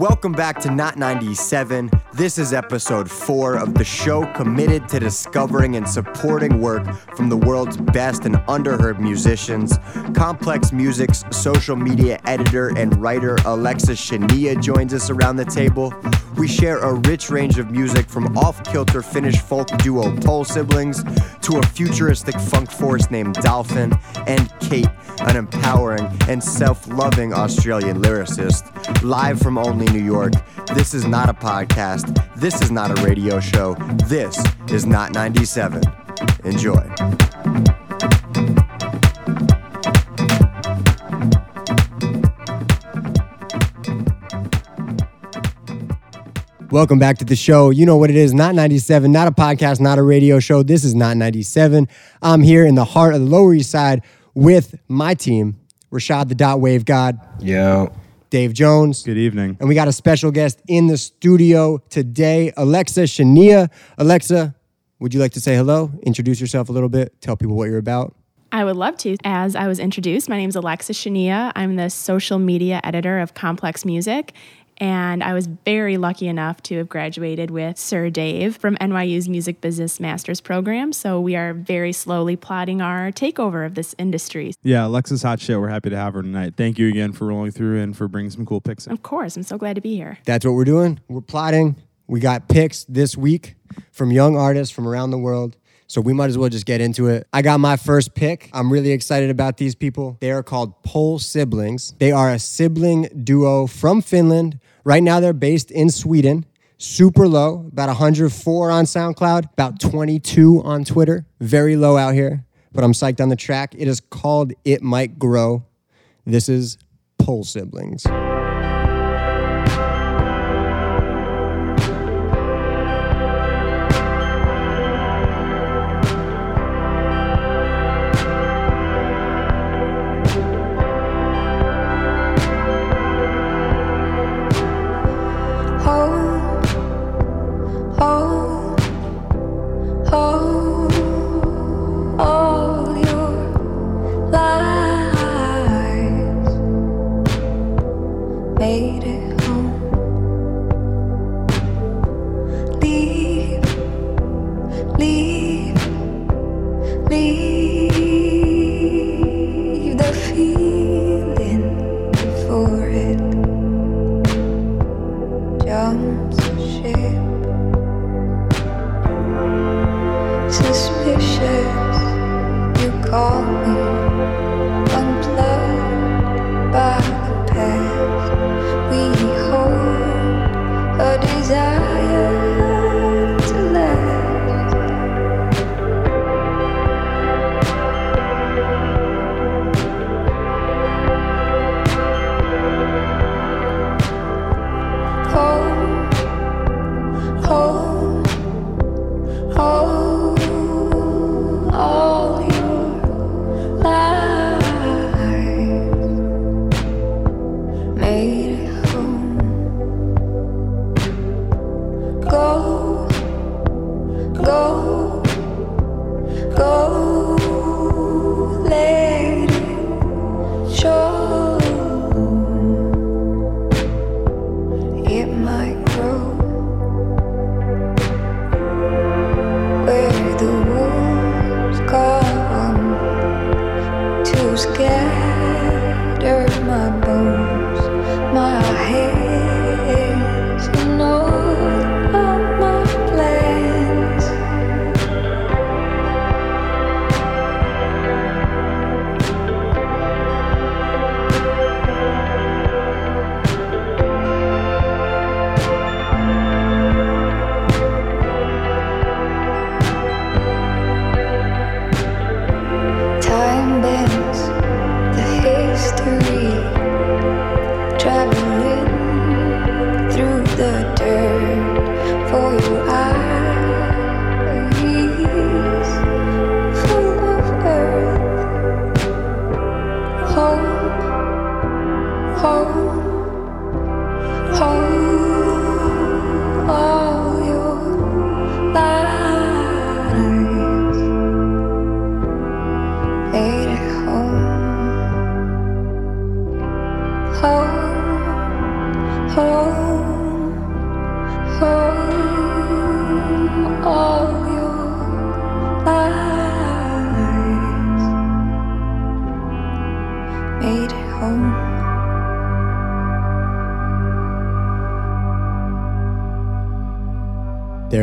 Welcome back to Not 97. This is episode four of the show committed to discovering and supporting work from the world's best and underheard musicians. Complex Music's social media editor and writer Alexa Shouneyia joins us around the table. We share a rich range of music from off kilter Finnish folk duo Pole Siblings to a futuristic funk force named Dolphin and Kaiit, an empowering and self loving Australian lyricist. Live from Only New York, this is not a podcast, this is not a radio show, this is Not 97. Enjoy. Welcome back to the show. You know what it is, not 97, not a podcast, not a radio show. This is not 97. I'm here in the heart of the Lower East Side with my team, Rashad the Dot Wave God, Yo. Dave Jones, Good evening. and we got a special guest in the studio today, Alexa Shouneyia. Alexa, would you like to say hello? Introduce yourself a little bit, tell people what you're about. I would love to. As I was introduced, my name is Alexa Shouneyia. I'm the social media editor of Complex Music. And I was very lucky enough to have graduated with Sir Dave from NYU's Music Business Master's program. So we are very slowly plotting our takeover of this industry. Yeah, Alexa's hot shit. We're happy to have her tonight. Thank you again for rolling through and for bringing some cool picks in. Of course, I'm so glad to be here. That's what we're doing. We're plotting. We got picks this week from young artists from around the world. So we might as well just get into it. I got my first pick. I'm really excited about these people. They are called Pole Siblings. They are a sibling duo from Finland. Right now they're based in Sweden. Super low, about 104 on SoundCloud, about 22 on Twitter. Very low out here, but I'm psyched on the track. It is called It Might Grow. This is Pole Siblings.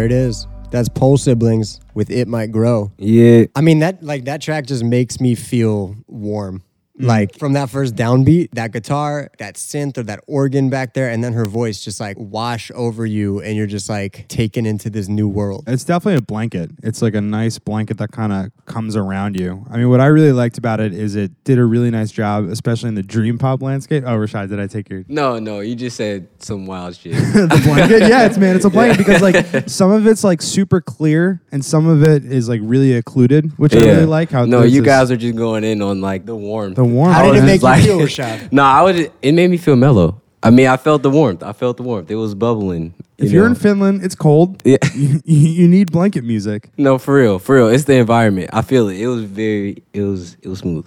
It is. That's Pole Siblings with It Might Grow. Yeah. I mean that like that track just makes me feel warm. Mm. Like from that first downbeat, that guitar, that synth or that organ back there, and then her voice just like wash over you and you're just like taken into this new world. It's definitely a blanket. It's like a nice blanket that kind of comes around you. I mean, what I really liked about it is it did a really nice job, especially in the dream pop landscape. Oh, Rashad, did I take your No, no, you just said some wild shit. the blanket? yeah, it's man, it's a blanket because like some of it's like super clear and some of it is like really occluded, which I really like. How no, there's you this- guys are just going in on like the warmth. the warmth. How I did it just make like- you feel, Rashad? no, I would. It made me feel mellow. I mean, I felt the warmth. I felt the warmth. It was bubbling. If you you're know? in Finland, it's cold. Yeah. you, you need blanket music. no, for real, for real. It's the environment. I feel it. It was very. It was. It was smooth.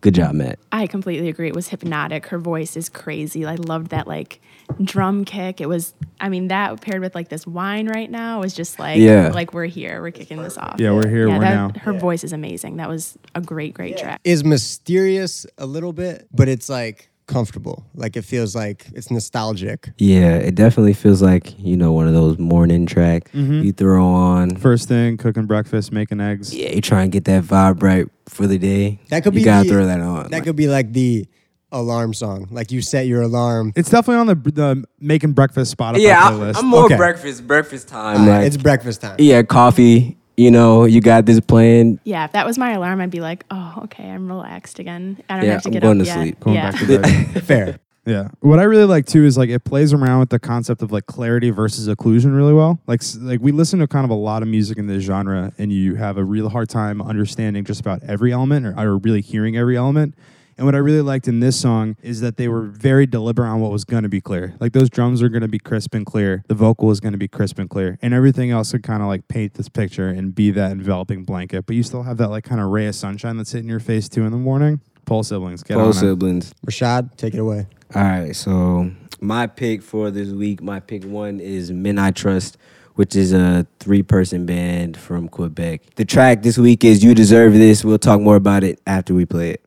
Good job, Matt. I completely agree. It was hypnotic. Her voice is crazy. I loved that like drum kick. It was, I mean, that paired with like this wine right now was just like, Yeah. like we're here, we're kicking this off. Yeah, we're here, Yeah, we're that- now. Her voice is amazing. That was a great, great track. Is mysterious a little bit, but it's like comfortable. Like it feels like it's nostalgic. Yeah, it definitely feels like you know one of those morning track Mm-hmm. you throw on. First thing, cooking breakfast, making eggs. Yeah, you try and get that vibe right for the day. That could you be gotta the- throw that on. That Like, could be like the alarm song. Like you set your alarm. It's definitely on the the making breakfast Spotify yeah, playlist. I, am more Okay. breakfast. Breakfast time. Alright, like, it's breakfast time. yeah, coffee. You know, you got this playing. Yeah, if that was my alarm, I'd be like, oh, okay, I'm relaxed again. I don't Yeah, have to I'm get going up to yet. sleep. Going yeah. back to bed. Fair. Yeah. What I really like too is like it plays around with the concept of like clarity versus occlusion really well. Like like we listen to kind of a lot of music in this genre and you have a real hard time understanding just about every element or, or really hearing every element. And what I really liked in this song is that they were very deliberate on what was going to be clear. Like those drums are going to be crisp and clear. The vocal is going to be crisp and clear. And everything else would kind of like paint this picture and be that enveloping blanket. But you still have that like kind of ray of sunshine that's hitting your face too in the morning. Pole siblings, get on Pole it. siblings. Rashad, take it away. All right, so my pick for this week, my pick one is Men I Trust, which is a three person band from Quebec. The track this week is You Deserve This. We'll talk more about it after we play it.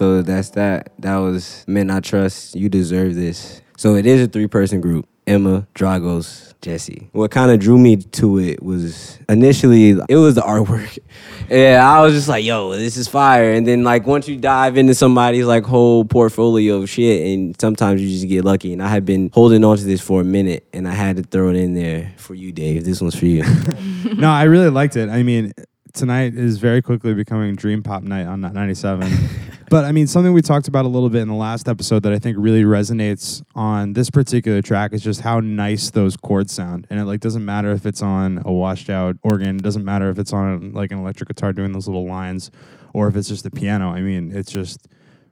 So that's that. That was Men I Trust. You deserve this. So it is a three person group. Emma, Dragos, Jesse. What kind of drew me to it was initially it was the artwork. Yeah, I was just like, yo, this is fire. And then like once you dive into somebody's like whole portfolio of shit and sometimes you just get lucky. And I had been holding on to this for a minute and I had to throw it in there for you, Dave. This one's for you. no, I really liked it. I mean, tonight is very quickly becoming Dream Pop Night on 97. but I mean, something we talked about a little bit in the last episode that I think really resonates on this particular track is just how nice those chords sound. And it like doesn't matter if it's on a washed out organ, it doesn't matter if it's on like an electric guitar doing those little lines or if it's just the piano. I mean, it's just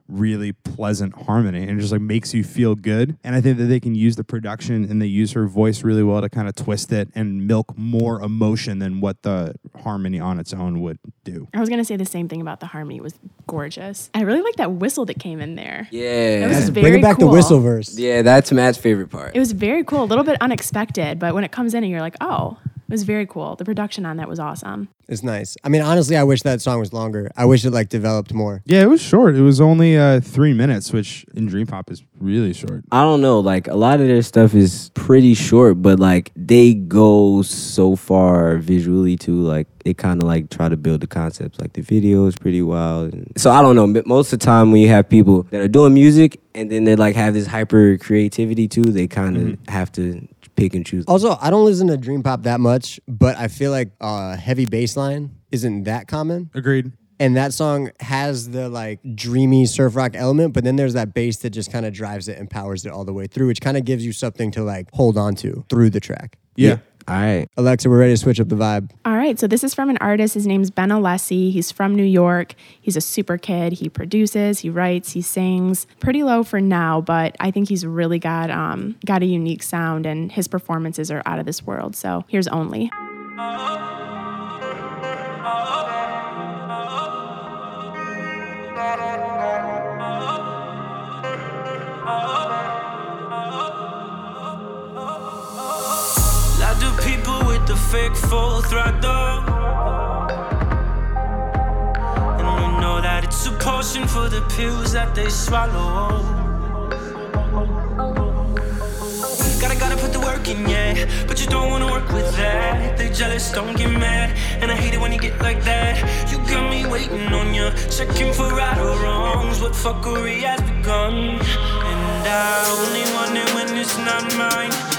really pleasant harmony and it just like makes you feel good. And I think that they can use the production and they use her voice really well to kind of twist it and milk more emotion than what the harmony on its own would do. I was gonna say the same thing about the harmony. It was gorgeous. I really like that whistle that came in there. Yeah. That was Yes, very bring it back cool. to whistle verse. Yeah, that's Matt's favorite part. It was very cool, a little bit unexpected, but when it comes in and you're like, oh, it was very cool. The production on that was awesome. It's nice. I mean, honestly, I wish that song was longer. I wish it like developed more. Yeah, it was short. It was only uh, three minutes, which in Dream Pop is really short. I don't know. Like a lot of their stuff is pretty short, but like they go so far visually too. Like they kind of like try to build the concepts. Like the video is pretty wild. And so I don't know. but Most of the time when you have people that are doing music and then they like have this hyper creativity too, they kind of have to pick and choose. Also, I don't listen to dream pop that much, but I feel like uh, heavy bass line isn't that common. Agreed. And that song has the like dreamy surf rock element, but then there's that bass that just kind of drives it and powers it all the way through, which kind of gives you something to like hold on to through the track. Yeah. All right. Alexa, we're ready to switch up the vibe. All right, so this is from an artist. His name's Ben Alessi. He's from New York. He's a super kid. He produces, he writes, he sings. Pretty low for now, but I think he's really got um, got a unique sound, and his performances are out of this world. So here's only. Like fake full throttle. And we know that it's a potion for the pills that they swallow. Gotta, gotta put the work in, yeah. But you don't wanna work with that. They jealous, don't get mad. And I hate it when you get like that. You got me waiting on you, checking for right or wrongs. What fuckery has begun. And I only want it when it's not mine.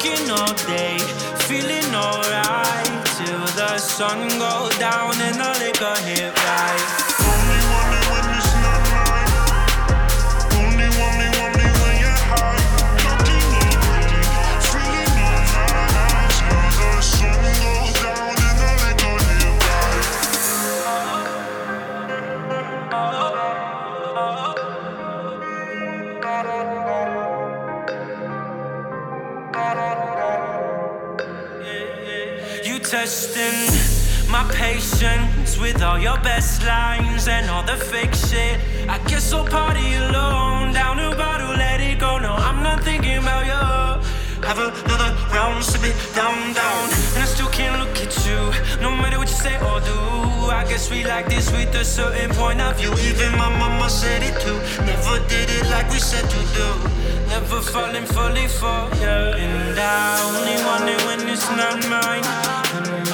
Talking all day, feeling alright. Till the sun goes down and the liquor hit with all your best lines and all the fake shit. I guess I'll party alone. Down a bottle, let it go. No, I'm not thinking about you. Have another round, sip it down, down. And I still can't look at you, no matter what you say or do. I guess we like this with a certain point of view. Even my mama said it too. Never did it like we said to do. Never falling fully for you. And I only want it when it's not mine.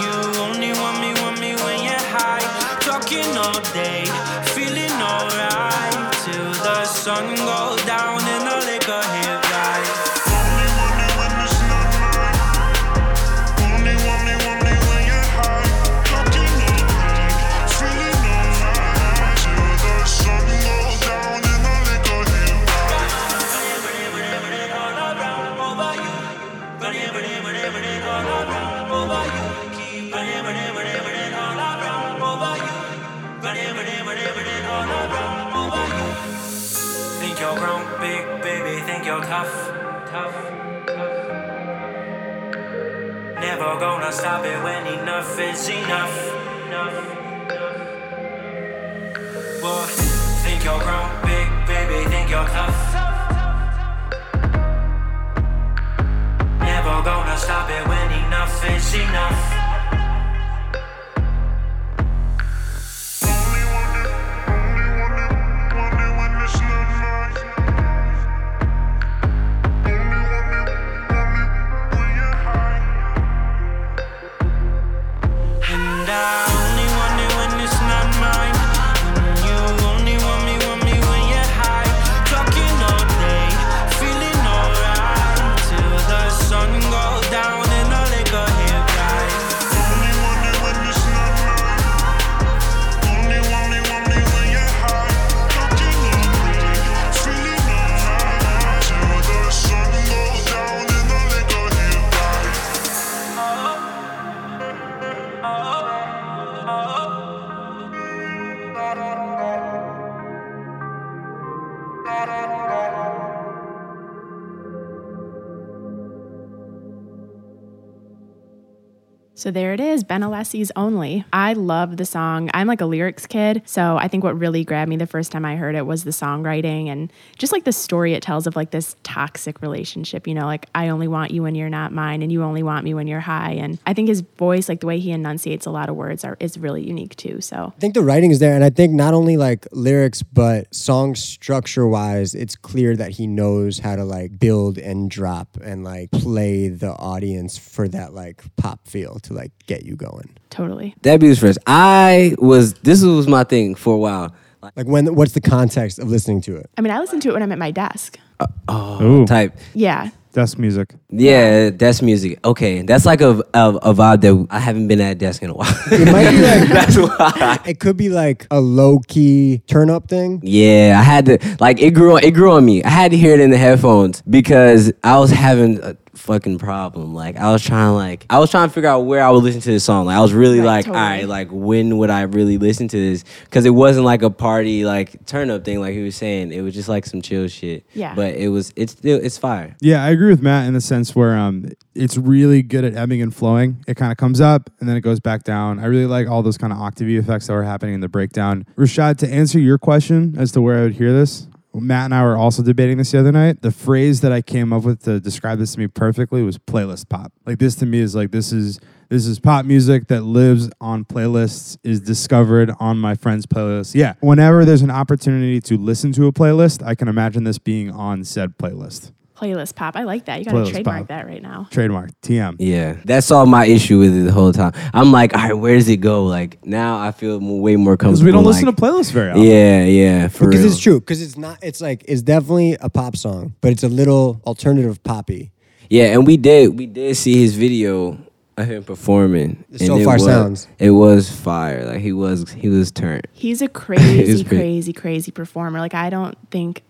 So there it is, Ben Alessi's Only. I love the song. I'm like a lyrics kid, so I think what really grabbed me the first time I heard it was the songwriting and just like the story it tells of like this toxic relationship, you know, like I only want you when you're not mine and you only want me when you're high. And I think his voice, like the way he enunciates a lot of words are is really unique too. So I think the writing is there, and I think not only like lyrics, but song structure wise, it's clear that he knows how to like build and drop and like play the audience for that like pop feel to like get you going. totally. That beat was fresh. I was this was my thing for a while. Like when, what's the context of listening to it? I mean, I listen to it when I'm at my desk. Uh, oh, Ooh, Type. Yeah. desk music. Yeah, that's music. Okay, that's like a, a a vibe that I haven't been at a desk in a while. It might be like that's why. it could be like a low key turn up thing. Yeah, I had to like it grew on it grew on me. I had to hear it in the headphones because I was having a fucking problem. Like I was trying like I was trying to figure out where I would listen to this song. Like I was really Right, like, totally. all right, like when would I really listen to this? Because it wasn't like a party like turn up thing like he was saying. It was just like some chill shit. Yeah. But it was it's still it's fire. Yeah, I agree with Matt in the sense where um, it's really good at ebbing and flowing. It kind of comes up and then it goes back down. I really like all those kind of octave effects that were happening in the breakdown. Rashad, to answer your question as to where I would hear this, Matt and I were also debating this the other night. The phrase that I came up with to describe this to me perfectly was playlist pop. Like this to me is like this is this is pop music that lives on playlists, is discovered on my friend's playlist. Yeah. Whenever there's an opportunity to listen to a playlist, I can imagine this being on said playlist. Playlist pop. I like that. You got to Playlist trademark pop. that right now. Trademark. TM. Yeah, that's all my issue with it the whole time. I'm like, all right, where does it go? Like now, I feel m- way more comfortable. Because we don't listen to playlists very often. Yeah, yeah, for Because real. it's true. Because it's not. It's like it's definitely a pop song, but it's a little alternative poppy. Yeah, and we did we did see his video of him performing. The and So it Far was, Sounds. It was fire. Like he was he was turned. He's a crazy, It's pretty- crazy, crazy performer. Like I don't think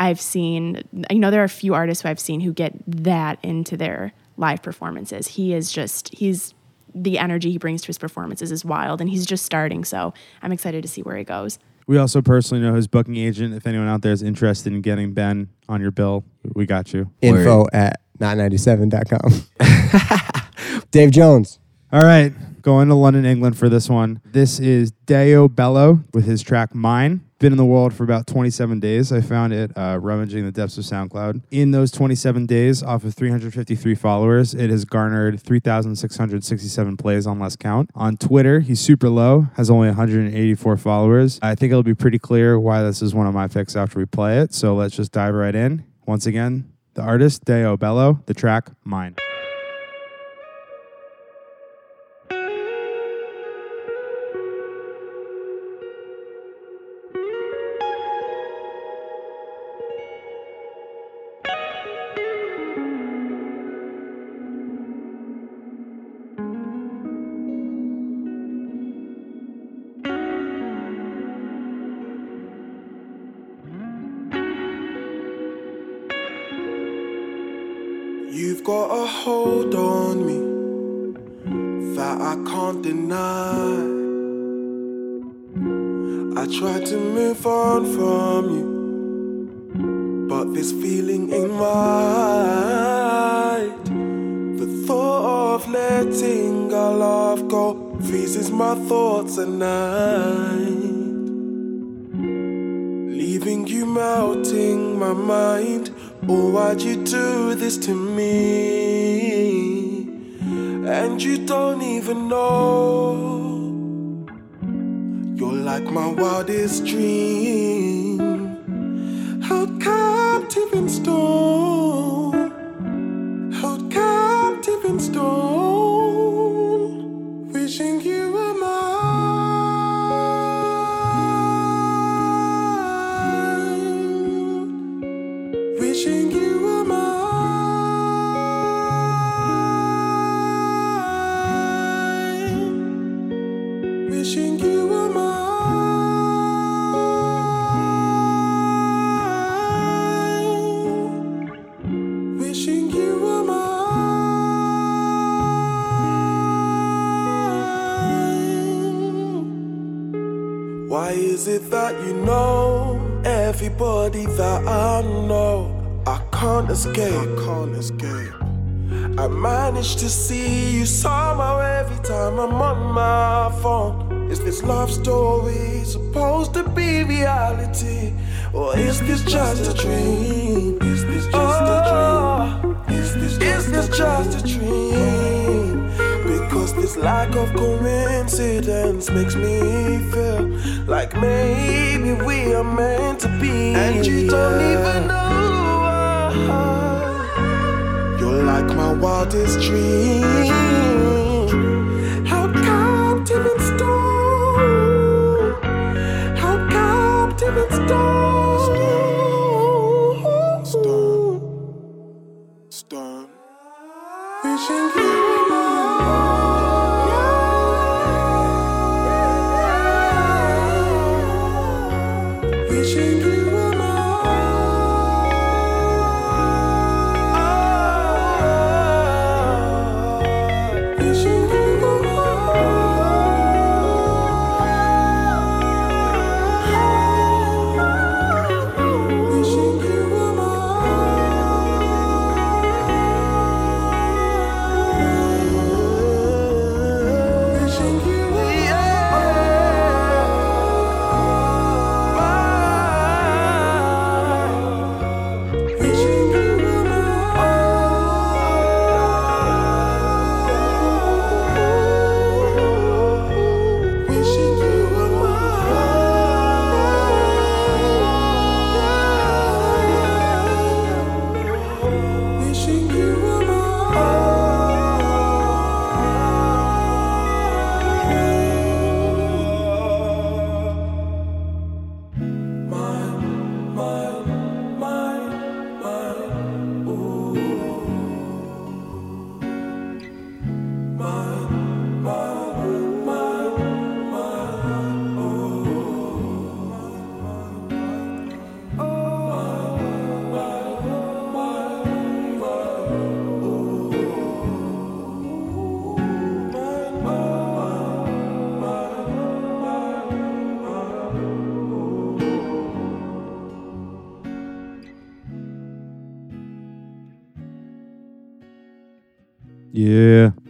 I've seen. You know, there are a few artists who I've seen who get that into their live performances. He is just he's the energy he brings to his performances is wild, and he's just starting. So I'm excited to see where he goes. We also personally know his booking agent. If anyone out there is interested in getting Ben on your bill, we got you. Info at not97.com. Dave Jones. All right, going to London, England for this one. This is Dayo Bello with his track Mine. Been in the world for about 27 days. I found it uh, rummaging the depths of SoundCloud. In those 27 days, off of 353 followers, it has garnered 3,667 plays on Less Count. On Twitter, he's super low, has only 184 followers. I think it'll be pretty clear why this is one of my picks after we play it. So let's just dive right in. Once again, the artist, Dayo Bello, the track Mine. You've got a hold on me that I can't deny. I try to move on from you, but this feeling ain't right. The thought of letting our love go freezes my thoughts at night. Leaving you melting my mind. Oh, why'd you do this to me? And you don't even know. You're like my wildest dream. Held captive in stone. Can't escape. I can't escape. I manage to see you somehow every time I'm on my phone. Is this love story supposed to be reality? Or is this just a dream? Is this just a dream? Is this, is this just a dream? Because this lack of coincidence makes me feel like maybe we are meant to be. And you don't even know. You're like my wildest dream.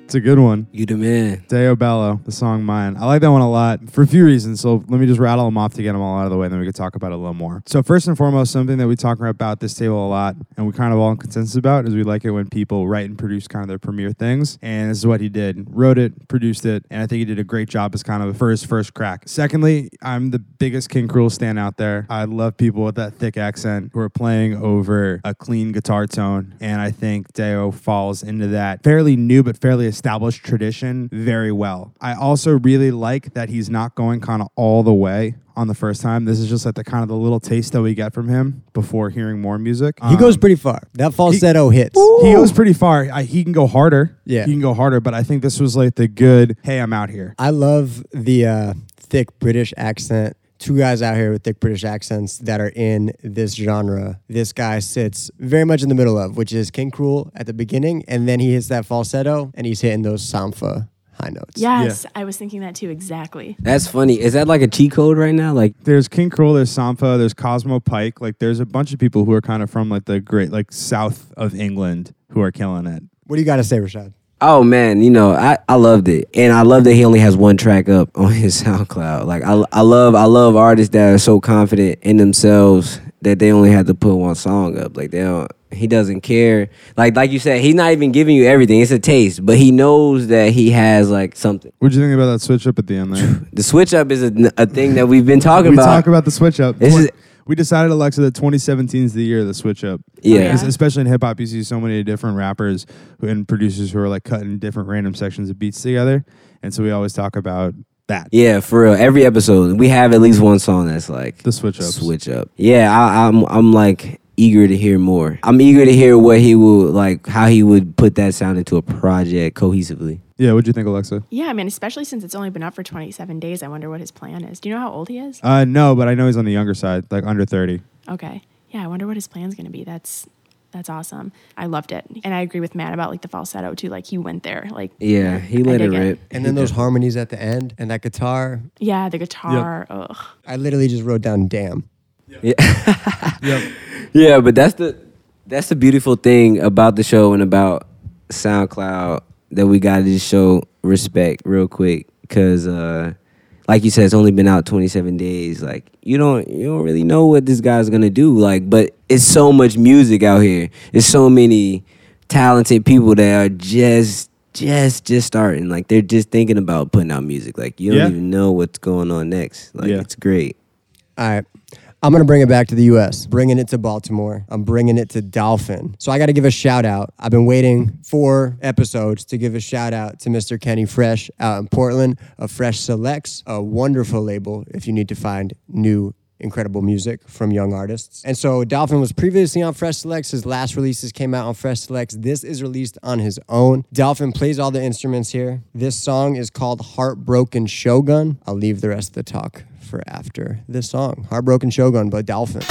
It's a good one. You the man. Dayo Bello, the song Mine. I like that one a lot for a few reasons. So let me just rattle them off to get them all out of the way, and then we can talk about it a little more. So, first and foremost, something that we talk about this table a lot, and we kind of all in consensus about, is we like it when people write and produce kind of their premiere things. And this is what he did wrote it, produced it, and I think he did a great job as kind of for his first crack. Secondly, I'm the biggest King Krule stand out there. I love people with that thick accent who are playing over a clean guitar tone, and I think Dayo falls into that fairly new but fairly established tradition very well. I also really like that he's not going kind of all the way on the first time. This is just like the kind of the little taste that we get from him before hearing more music. He goes Um, pretty far. That falsetto hits. he goes pretty far. I, he can go harder. Yeah. he can go harder. But I think this was like the good. Hey, I'm out here. I love the uh, thick British accent. Two guys out here with thick British accents that are in this genre. This guy sits very much in the middle of, which is King Krule at the beginning, and then he hits that falsetto and he's hitting those Sampha high notes. Yes, I was thinking that too, exactly. That's funny. Is that like a cheat code right now? Like, There's King Krule, there's Sampha, there's Cosmo Pyke. Like there's a bunch of people who are kind of from like the great like south of England who are killing it. What do you got to say, Rashad? Oh man, you know, I, I loved it, and I love that he only has one track up on his SoundCloud. Like, I I love I love artists that are so confident in themselves that they only have to put one song up. Like they don't. He doesn't care. Like like you said, he's not even giving you everything. It's a taste, but he knows that he has like something. What do you think about that switch up at the end there? The switch up is a, a thing that we've been talking we about. talk about the switch up. This is- we decided, Alexa, that 2017 is the year of the switch up. Yeah. Oh, es- Especially in hip hop, you see so many different rappers who, and producers who are like cutting different random sections of beats together. And so we always talk about that. Yeah, for real. Every episode, we have at least one song that's like The switch ups. switch up. Yeah, I, I'm I'm like eager to hear more. I'm eager to hear what he would like, how he would put that sound into a project cohesively. Yeah, what'd you think, Alexa? Yeah, I mean, especially since it's only been up for 27 days, I wonder what his plan is. Do you know how old he is? Uh, no, but I know he's on the younger side, like under 30. Okay. Yeah, I wonder what his plan's going to be. That's that's awesome. I loved it. And I agree with Matt about like the falsetto too. Like he went there. Like Yeah, he I let it dig rip. And then those harmonies at the end and that guitar. Yeah, the guitar. Ugh. I literally just wrote down damn. Yeah. Yep. yeah, but that's the that's the beautiful thing about the show and about SoundCloud that we got to just show respect real quick because, uh, like you said, it's only been out 27 days. Like you don't you don't really know what this guy's gonna do. Like, but it's so much music out here. It's so many talented people that are just just just starting. Like they're just thinking about putting out music. Like you don't Yeah. even know what's going on next. Like Yeah. it's great. All right. I'm going to bring it back to the US, bringing it to Baltimore. I'm bringing it to Dolphin. So I got to give a shout out. I've been waiting four episodes to give a shout out to Mr. Kenny Fresh out in Portland of Fresh Selects, a wonderful label if you need to find new incredible music from young artists. And so Dolphin was previously on Fresh Selects. His last releases came out on Fresh Selects. This is released on his own. Dolphin plays all the instruments here. This song is called Heartbroken Shogun. I'll leave the rest of the talk for after this song. Heartbroken Shogun by Dolphin.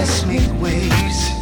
Make waves.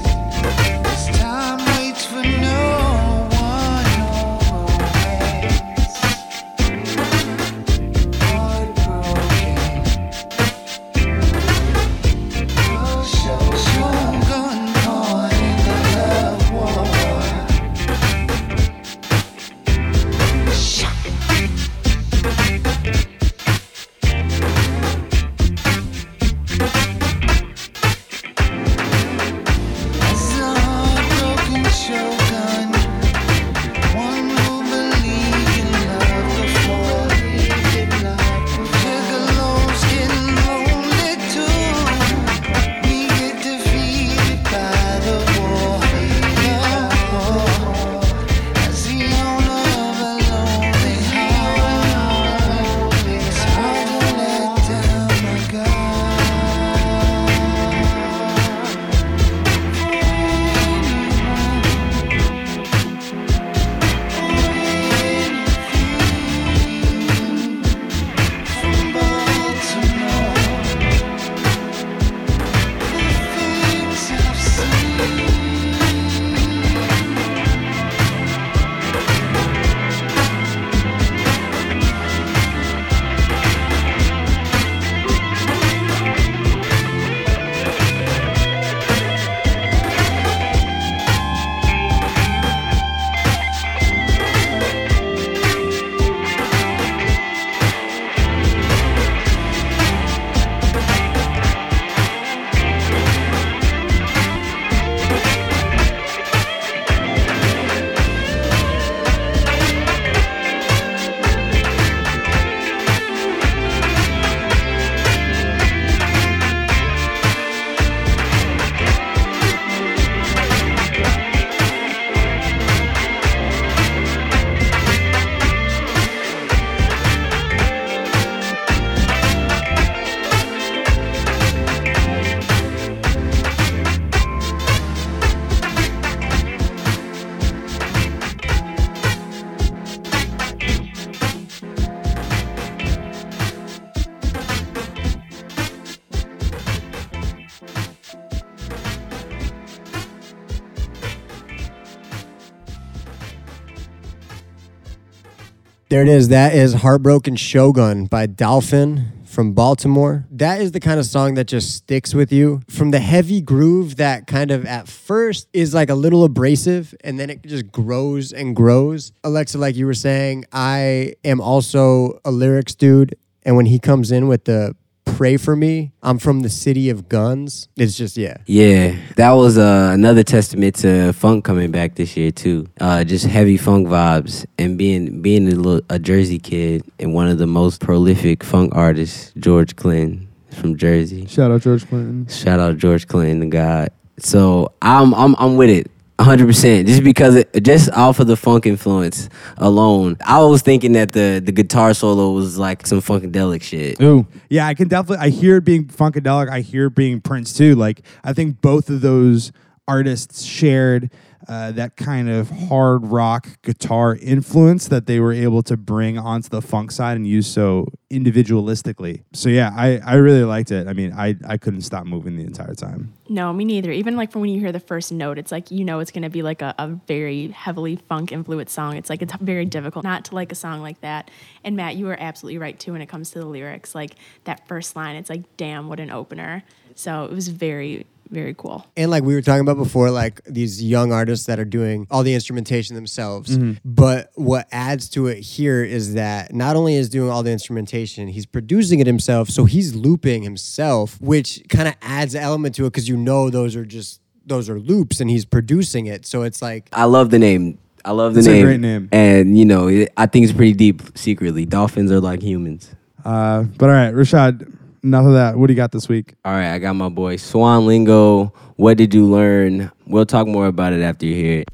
There it is. That is Heartbroken Shogun by Dolphin from Baltimore. That is the kind of song that just sticks with you. From the heavy groove that kind of at first is like a little abrasive and then it just grows and grows. Alexa, like you were saying, I am also a lyrics dude. And when he comes in with the pray for me, I'm from the city of guns. It's just, yeah. Yeah, that was uh, another testament to funk coming back this year too. Uh, just heavy funk vibes and being being a, little, a Jersey kid and one of the most prolific funk artists, George Clinton from Jersey. Shout out George Clinton. Shout out George Clinton, the guy. So I'm I'm I'm with it. 100% just because it, just off of the funk influence alone i was thinking that the the guitar solo was like some funkadelic shit Ooh. Yeah, I can definitely. I hear it being funkadelic. I hear it being Prince too. Like I think both of those artists shared uh, that kind of hard rock guitar influence that they were able to bring onto the funk side and use so individualistically. So yeah, I, I really liked it. I mean, I I couldn't stop moving the entire time. No, me neither. Even like from when you hear the first note, it's like you know it's gonna be like a, a very heavily funk influenced song. It's like it's very difficult not to like a song like that. And Matt, you were absolutely right too when it comes to the lyrics. Like that first line, it's like, damn, what an opener. So it was very, very cool. And like we were talking about before, like these young artists that are doing all the instrumentation themselves. But what adds to it here is that not only is doing all the instrumentation, he's producing it himself. So he's looping himself, which kind of adds an element to it because you know those are just those are loops and he's producing it. So it's like i love the name i love the It's a name great name. and you know it, i think it's pretty deep secretly dolphins are like humans Uh, but all right, Rashad. Enough of that. What do you got this week? all right i got my boy swan lingo what did you learn we'll talk more about it after you hear it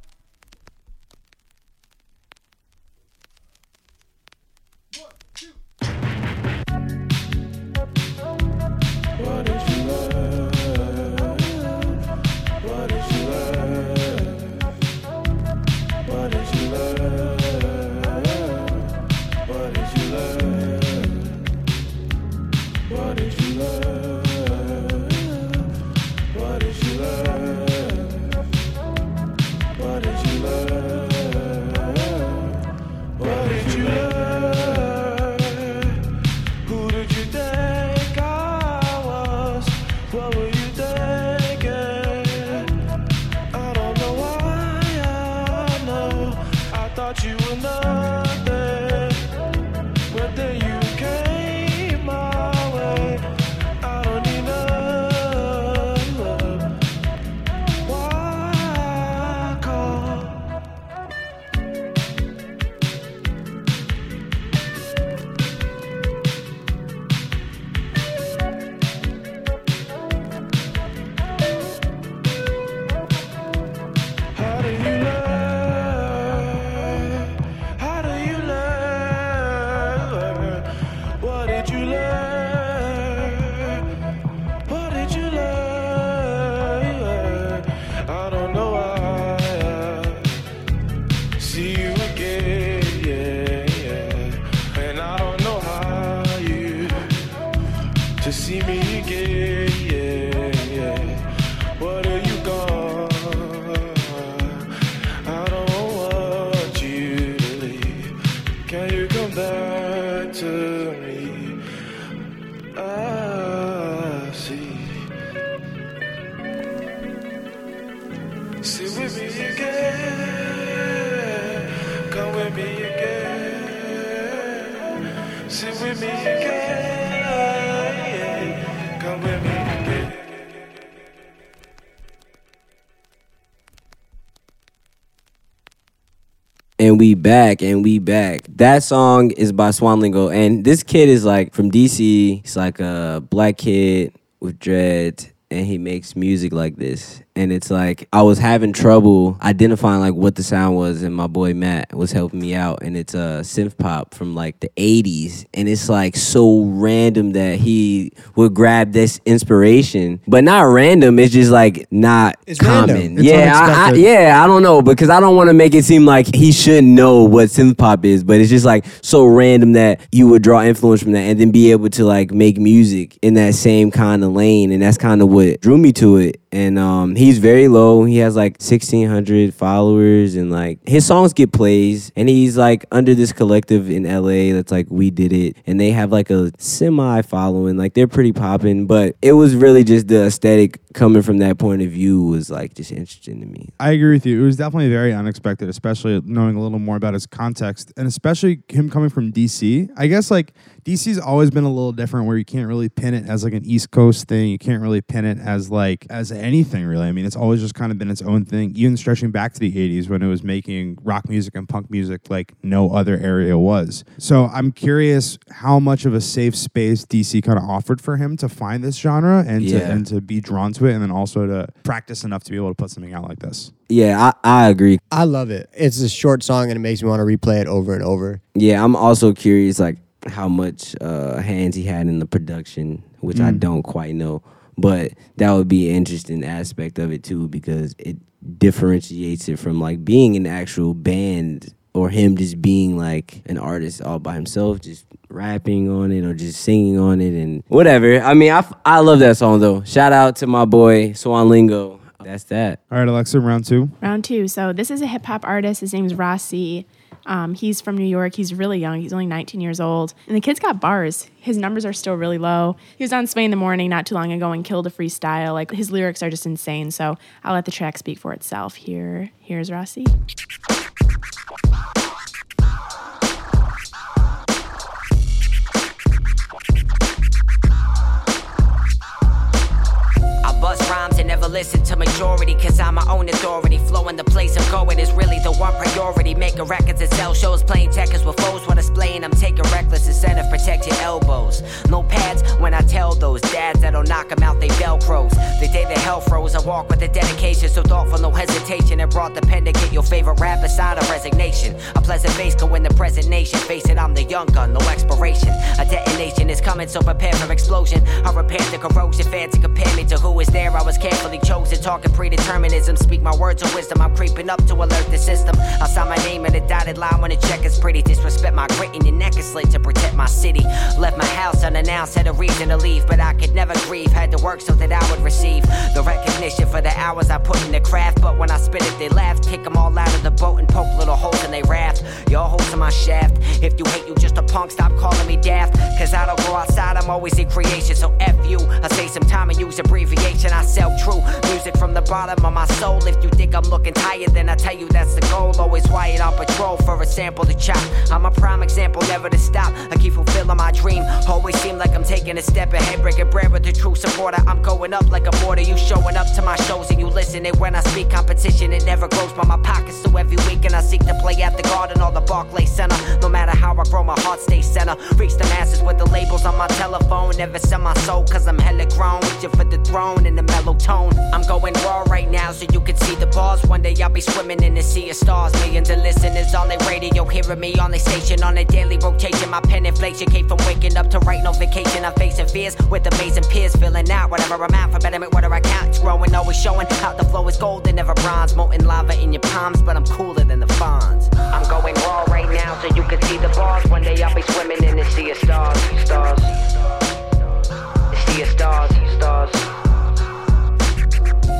With me again. Come with me. And we back, and we back. That song is by Swan Lingo, and this kid is like from DC. He's like a black kid with dreads, and he makes music like this. And it's like I was having trouble identifying like what the sound was, and my boy Matt was helping me out. And it's a uh, synth pop from like the '80s, and it's like so random that he would grab this inspiration, but not random. It's just like not It's common. Yeah, I, I, yeah, I don't know because I don't want to make it seem like he shouldn't know what synth pop is, but it's just like so random that you would draw influence from that and then be able to like make music in that same kind of lane, and that's kind of what drew me to it. And um, he's very low. He has like sixteen hundred followers, and like his songs get plays, and he's like under this collective in LA that's like we did it, and they have like a semi following. Like they're pretty popping, but it was really just the aesthetic coming from that point of view was like just interesting to me. I agree with you. It was definitely very unexpected, especially knowing a little more about his context and especially him coming from DC. I guess like DC's always been a little different where you can't really pin it as like an East Coast thing. You can't really pin it as like as anything really. I mean, it's always just kind of been its own thing, even stretching back to the 80s when it was making rock music and punk music like no other area was. So, I'm curious how much of a safe space DC kind of offered for him to find this genre and to and to be drawn to it and then also to practice enough to be able to put something out like this. Yeah, I, I agree. I love it. It's a short song and it makes me want to replay it over and over. Yeah, I'm also curious like how much uh, hands he had in the production, which I Mm. don't quite know. But that would be an interesting aspect of it too, because it differentiates it from like being an actual band or him just being like an artist all by himself, just rapping on it or just singing on it and whatever. I mean, I, f- I love that song though. Shout out to my boy Swan Lingo. That's that. All right, Alexa, round two. Round two. So this is a hip hop artist. His name's Rah-C. Um, he's from New York. He's really young. He's only 19 years old. And the kid's got bars. His numbers are still really low. He was on Sway in the Morning not too long ago and killed a freestyle. Like his lyrics are just insane. So I'll let the track speak for itself. Here, here's Rah-C. Never listen to majority Cause I'm my own authority. Flowing the place I'm going is really the one priority. Making records and sell shows Playing checkers with foes. While displaying I'm taking reckless incentive Protect your elbows. No pads when I tell those dads That'll knock 'em out they velcros. The day the hell froze I walk with a dedication. So thoughtful no hesitation And brought the pen to get your favorite rapper side of resignation. A pleasant face can the present nation. Face it I'm the young gun no expiration. A detonation is coming so prepare for explosion. I repair the corrosion Fan to compare me to who is there. I was carefully chosen. Talking predeterminism Speak my words of wisdom. I'm creeping up to alert the system. I sign my name in a dotted line when the check is pretty. Disrespect my grit and your neck is slit to protect my city. Left my house unannounced Had a reason to leave But I could never grieve. Had to work so that I would receive The recognition for the hours I put in the craft. But when I spit it they laugh Kick 'em all out of the boat and poke little holes in they raft. Y'all holes in my shaft. If you hate you just a punk Stop calling me daft. Cause I don't go outside I'm always in creation. So F you I say some time and use abbreviation. I sell true music from the bottom of my soul. If you think I'm looking tired then I tell you that's the goal. Always wired on patrol for a sample to chop. I'm a prime example never to stop. I keep fulfilling my dream. Always seem like I'm taking a step ahead. Breaking bread with the true supporter. I'm going up like a mortar You showing up to my shows and you listen. And when I speak competition it never grows by my pockets. So every weekend I seek to play at the garden or the Barclay Center. No matter how I grow my heart stays center. Reach the masses with the labels on my telephone. Never sell my soul cause I'm hella grown. Reaching for the throne in the mellow tone I'm going raw right now so you can see the bars. One day I'll be swimming in the sea of stars. Millions of listeners on their radio Hearing me on their station. On a daily rotation My pen inflation came from waking up to writing on vacation I'm facing fears with amazing peers Filling out whatever I'm out for betterment whatever I count it's growing Always showing how the flow is gold never bronze. Molten lava in your palms but I'm cooler than the fawns. I'm going raw right now so you can see the bars. One day I'll be swimming in the sea of stars Stars The sea of stars Stars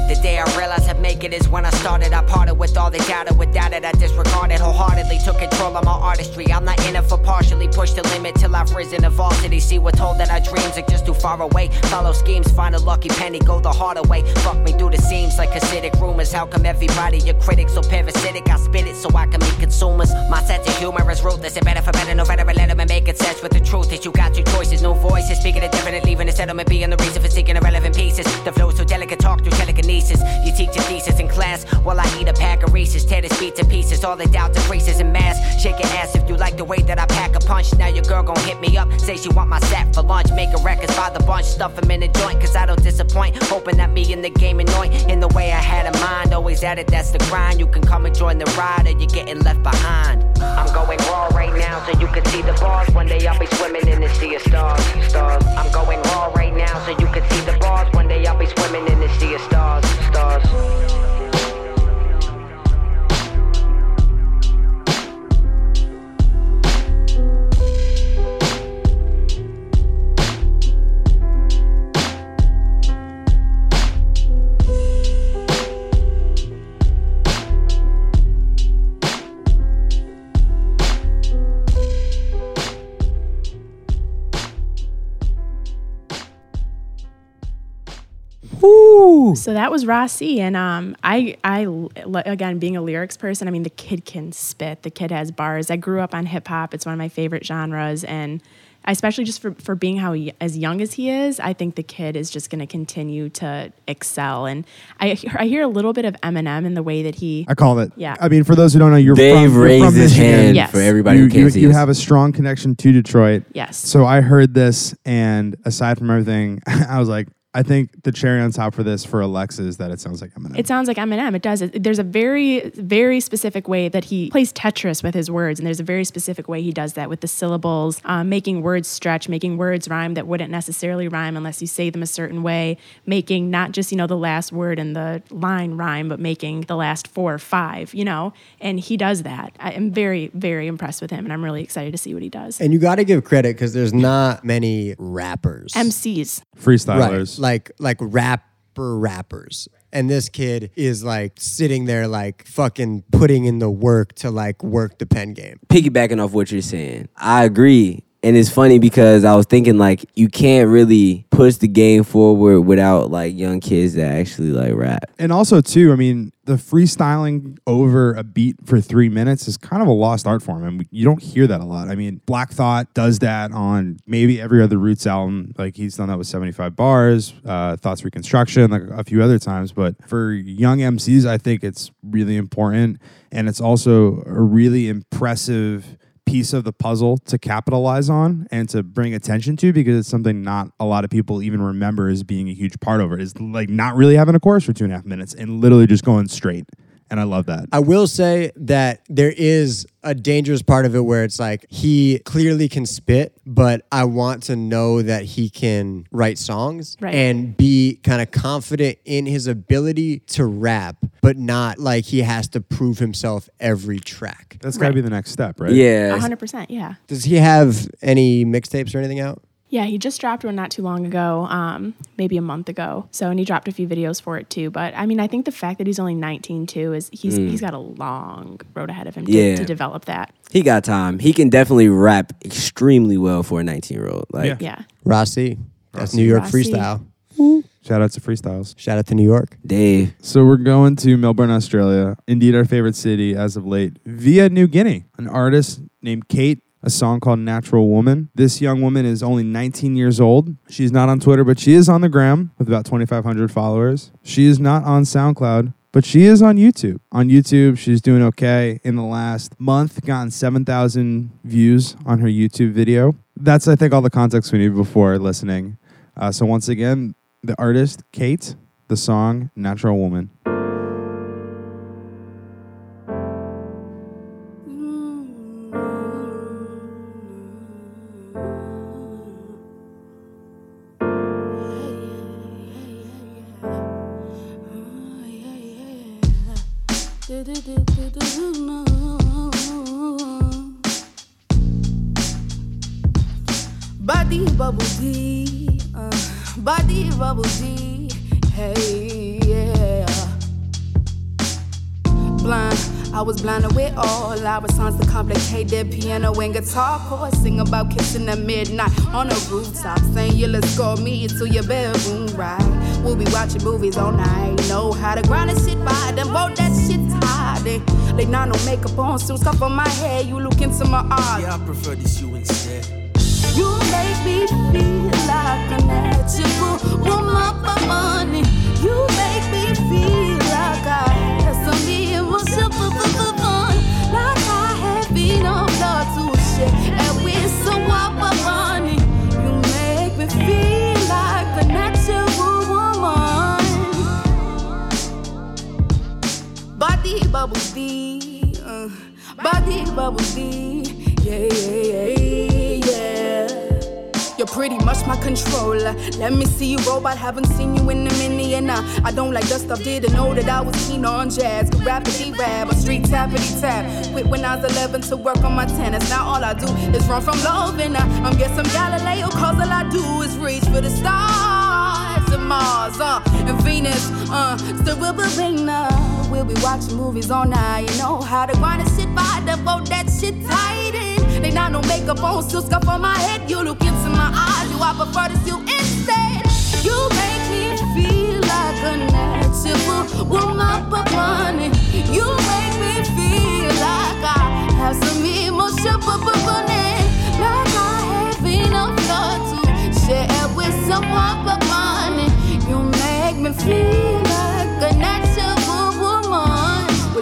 the day I realized I'd make it is when I started. I parted with all the data, without it, I disregarded wholeheartedly. Took control of my artistry. I'm not in it for partially. Push the limit till I've risen to varsity. See, we're told that our dreams are just too far away. Follow schemes, find a lucky penny, go the harder way. Fuck me through the seams like acidic rumors. How come everybody, your critics, so parasitic? I spit it so I can meet consumers. My sense of humor is ruthless. It better for better, no better, let them make it sense with the truth is you got two choices, no voices. Speaking it different, leaving the settlement being the reason for seeking irrelevant pieces. The flow so delicate, talk through telekinesis. You teach your thesis in class while I eat a pack of Reese's. Tear this beat to pieces, all the doubt increases in mass. Shake your ass if you like the way that I pack a punch. Now your girl gon' hit me up, say she want my sack for lunch. Making records by the bunch, stuff 'em in a joint, cause I don't disappoint. Hoping that me in the game annoy in the way I had in mind. Always at it, that's the grind. You can come and join the ride, or you're getting left behind. I'm going raw right now, so you can see the bars. One day I'll be swimming in the sea of stars. Stars. I'm going raw right now, so you can see the bars. One day I'll be swimming in the sea of stars. Stars. So that was Rah-C, and um, I, I, again, being a lyrics person, I mean, the kid can spit. The kid has bars. I grew up on hip hop. It's one of my favorite genres, and especially just for, for being how he, as young as he is, I think the kid is just going to continue to excel. And I, hear- I hear a little bit of Eminem in the way that he. I call it. Yeah. I mean, for those who don't know, you're Dave from, you're raised from his Michigan. hand Yes. for everybody you, who can't you, see you us. have a strong connection to Detroit. Yes. So I heard this, and aside from everything, I was like, I think the cherry on top for this for Alexa is that it sounds like Eminem. It sounds like Eminem. It does. It, there's a very, very specific way that he plays Tetris with his words, and there's a very specific way he does that with the syllables, um, making words stretch, making words rhyme that wouldn't necessarily rhyme unless you say them a certain way, making not just you know the last word in the line rhyme, but making the last four or five. You know, and he does that. I am very, very impressed with him, and I'm really excited to see what he does. And you got to give credit because there's not many rappers. MCs. Freestylers. Right. Like like rapper rappers. And this kid is like sitting there like fucking putting in the work to like work the pen game. piggybacking off what you're saying, I agree. And it's funny because I was thinking like you can't really push the game forward without like young kids that actually like rap. And also, too, I mean, the freestyling over a beat for three minutes is kind of a lost art form, and you don't hear that a lot. I mean, Black Thought does that on maybe every other Roots album. Like he's done that with 75 bars, uh, Thoughts Reconstruction, like a few other times. But for young MCs, I think it's really important, and it's also a really impressive piece of the puzzle to capitalize on and to bring attention to because it's something not a lot of people even remember as being a huge part of it is like not really having a chorus for two and a half minutes and literally just going straight. And I love that. I will say that there is a dangerous part of it where it's like he clearly can spit, but I want to know that he can write songs Right. and be kind of confident in his ability to rap, but not like he has to prove himself every track. That's got to Right. be the next step, right? Yeah. 100%. Yeah. Does he have any mixtapes or anything out? Yeah, he just dropped one not too long ago, um, maybe a month ago. So, and he dropped a few videos for it too. But I mean, I think the fact that he's only 19 too is he's he's got a long road ahead of him to, Yeah. to develop that. He got time. He can definitely rap extremely well for a 19 year old. Like Yeah. Yeah. Rah-C. That's New York Rah-C. freestyle. Shout out to Freestyles. Shout out to New York. Dave. So we're going to Melbourne, Australia. Indeed, our favorite city as of late, via New Guinea. An artist named Kaiit, a song called Natural Woman. This young woman is only 19 years old. She's not on Twitter, but she is on the gram with about 2,500 followers. She is not on SoundCloud. But she is on YouTube. On YouTube, she's doing okay. In the last month, gotten 7,000 views on her YouTube video. That's, I think, all the context we need before listening. Uh, so, once again, the artist, Kaiit, the song, Natural Woman. Piano and guitar chords. Sing about kissing at midnight on a rooftop, saying you let's go me to your bedroom, right? We'll be watching movies all night. Know how to grind and shit by them, both that shit. They, they not no makeup on, still stuff on my head. You look into my eyes. Yeah, I prefer this you instead. You make me feel like a natural woman for money. You make me feel like I have some emotion bubble D, uh, body bubble yeah, yeah, yeah, yeah. You're pretty much my controller. Let me see you robot. Haven't seen you in a minute, and uh, I don't like that stuff. Didn't know that I was keen on jazz. Could rapidly rap, a street tappity tap. Quit when I was 11 to work on my tennis. Now all I do is run from love, and uh, I'm some Galileo. Cause all I do is reach for the stars and Mars, uh, and Venus, uh, still we'll be watching movies all night. You know how to grind and shit fired up, hold that shit tight in. They not no makeup on, still scuff on my head. You look into my eyes, you I prefer to you instead. You make me feel like a natural woman, but money. You make me feel like I have some emotion, but money. Like I have enough love to share with someone, but money. You make me feel like a natural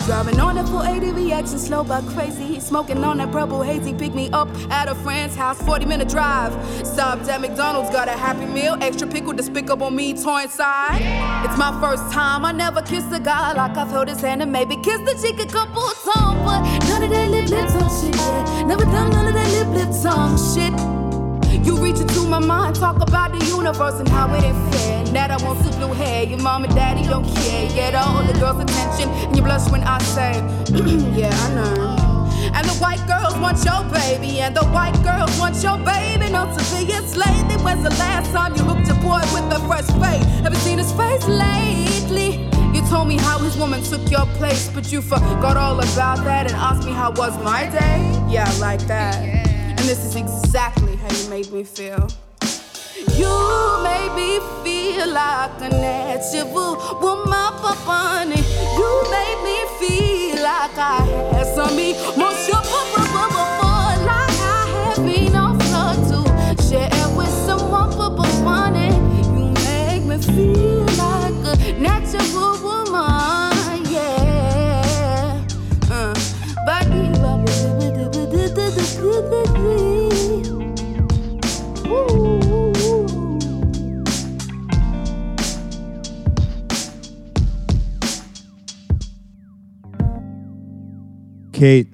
480 reaction, slow but crazy. Smoking on that purple hazy, pick me up at a friend's house, 40 minute drive. Stopped at McDonald's, got a happy meal, extra pickle despicable me, torn side. It's my first time, I never kissed a guy like I've held his hand and maybe kissed the cheek a couple times, but none of that lip lip tongue shit. Yeah. Never done none of that lip lip tongue shit. You reach into my mind, talk about the universe and how it ain't fair. That I want super blue hair, your mom and daddy don't care. Get all the girls' attention, and you blush when I say, Yeah, I know. And the white girls want your baby, and the white girls want your baby. Not to be a slave. It was the last time you hooked a boy with a fresh fade. Ever seen his face lately? You told me how his woman took your place, but you forgot all about that and asked me how was my day. Yeah, like that. And this is exactly how you made me feel. You made me feel like a natural woman, bunny. You made me feel like I had some Kaiit,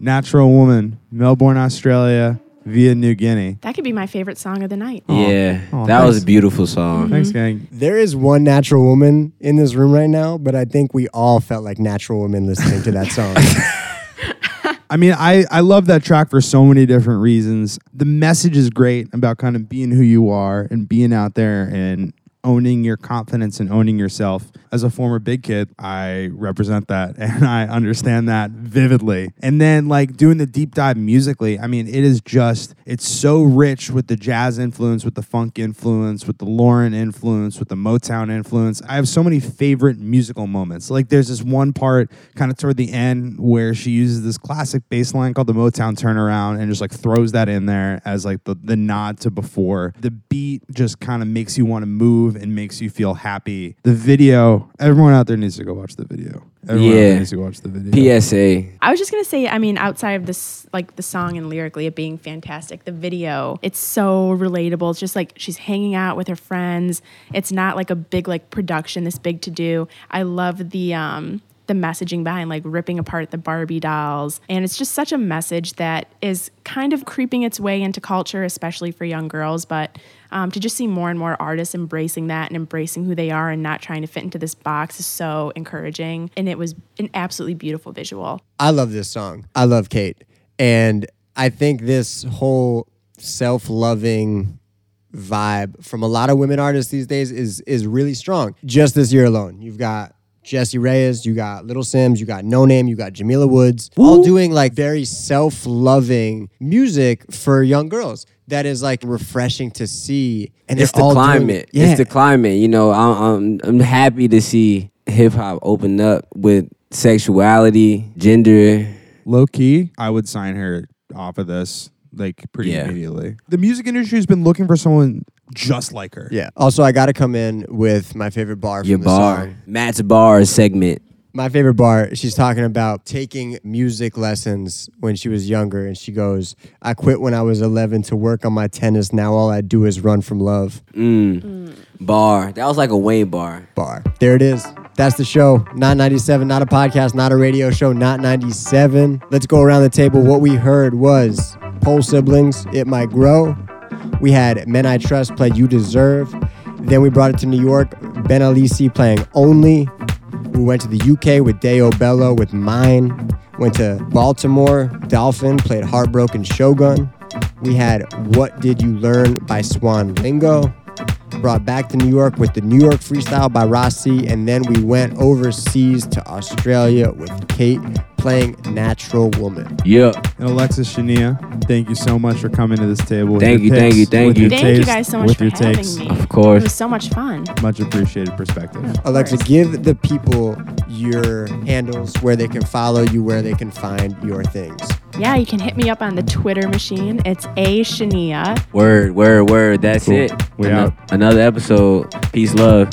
natural woman, Melbourne, Australia, via New Guinea. That could be my favorite song of the night. Yeah, Aw, that was thanks. a beautiful song. Thanks, gang. Mm-hmm. There is one natural woman in this room right now, but I think we all felt like natural women listening to that song. I mean, I, I love that track for so many different reasons. The message is great about kind of being who you are and being out there and owning your confidence and owning yourself. As a former big kid, I represent that and I understand that vividly. And then like doing the deep dive musically, I mean, it is just it's so rich with the jazz influence, with the funk influence, with the Lauren influence, with the Motown influence. I have so many favorite musical moments. Like there's this one part kind of toward the end where she uses this classic bass line called the Motown turnaround and just like throws that in there as like the, the nod to before. The beat just kind of makes you want to move and makes you feel happy. The video, everyone out there needs to go watch the video. Everyone out there Yeah. needs to go watch the video. PSA. I was just gonna say, I mean, outside of this, like the song and lyrically it being fantastic, the video, it's so relatable. It's just like she's hanging out with her friends. It's not like a big like production, this big to do. I love the um the messaging behind like ripping apart the Barbie dolls. And it's just such a message that is kind of creeping its way into culture, especially for young girls. But um, to just see more and more artists embracing that and embracing who they are and not trying to fit into this box is so encouraging. And it was an absolutely beautiful visual. I love this song. I love Kaiit. And I think this whole self loving vibe from a lot of women artists these days is is really strong. Just this year alone, you've got Jessie Reyez, you got Little Simz, you got Noname, you got Jamila Woods, all doing like very self loving music for young girls. That is like refreshing to see. And it's the all doing- climate. yeah. It's the climate. You know, I'm, I'm I'm happy to see hip hop open up with sexuality, gender. Low key, I would sign her off of this like pretty Yeah. immediately. The music industry has been looking for someone just like her. yeah. Also, I got to come in with my favorite bar Your from the bar, song. Matt's bar segment. My favorite bar, she's talking about taking music lessons when she was younger. And she goes, I quit when I was 11 to work on my tennis. Now all I do is run from love. Mm. Bar. That was like a way bar. Bar. There it is. That's the show. Not 97, not a podcast, not a radio show, not 97. Let's go around the table. What we heard was Pole Siblings, It Might Grow. We had Men I Trust play You Deserve. Then we brought it to New York. Ben Alessi playing Only. We went to the UK with Dayo Bello with Mine. Went to Baltimore. Dolphin played Heartbroken Shogun. We had What Did You Learn by Swan Lingo. Brought back to New York with the New York Freestyle by Rah-C. And then we went overseas to Australia with Kaiit playing Natural Woman. Yeah. And Alexis Shouneyia, thank you so much for coming to this table. with Thank your you, thank you, thank with you. your Thank you guys so much with for your having takes. me. Of course. It was so much fun. Much appreciated perspective. Alexa, give the people your handles, where they can follow you, where they can find your things. Yeah, you can hit me up on the Twitter machine. It's A Shania. Word, word, word. That's Cool. it. We Ano- out. Another episode. Peace, love.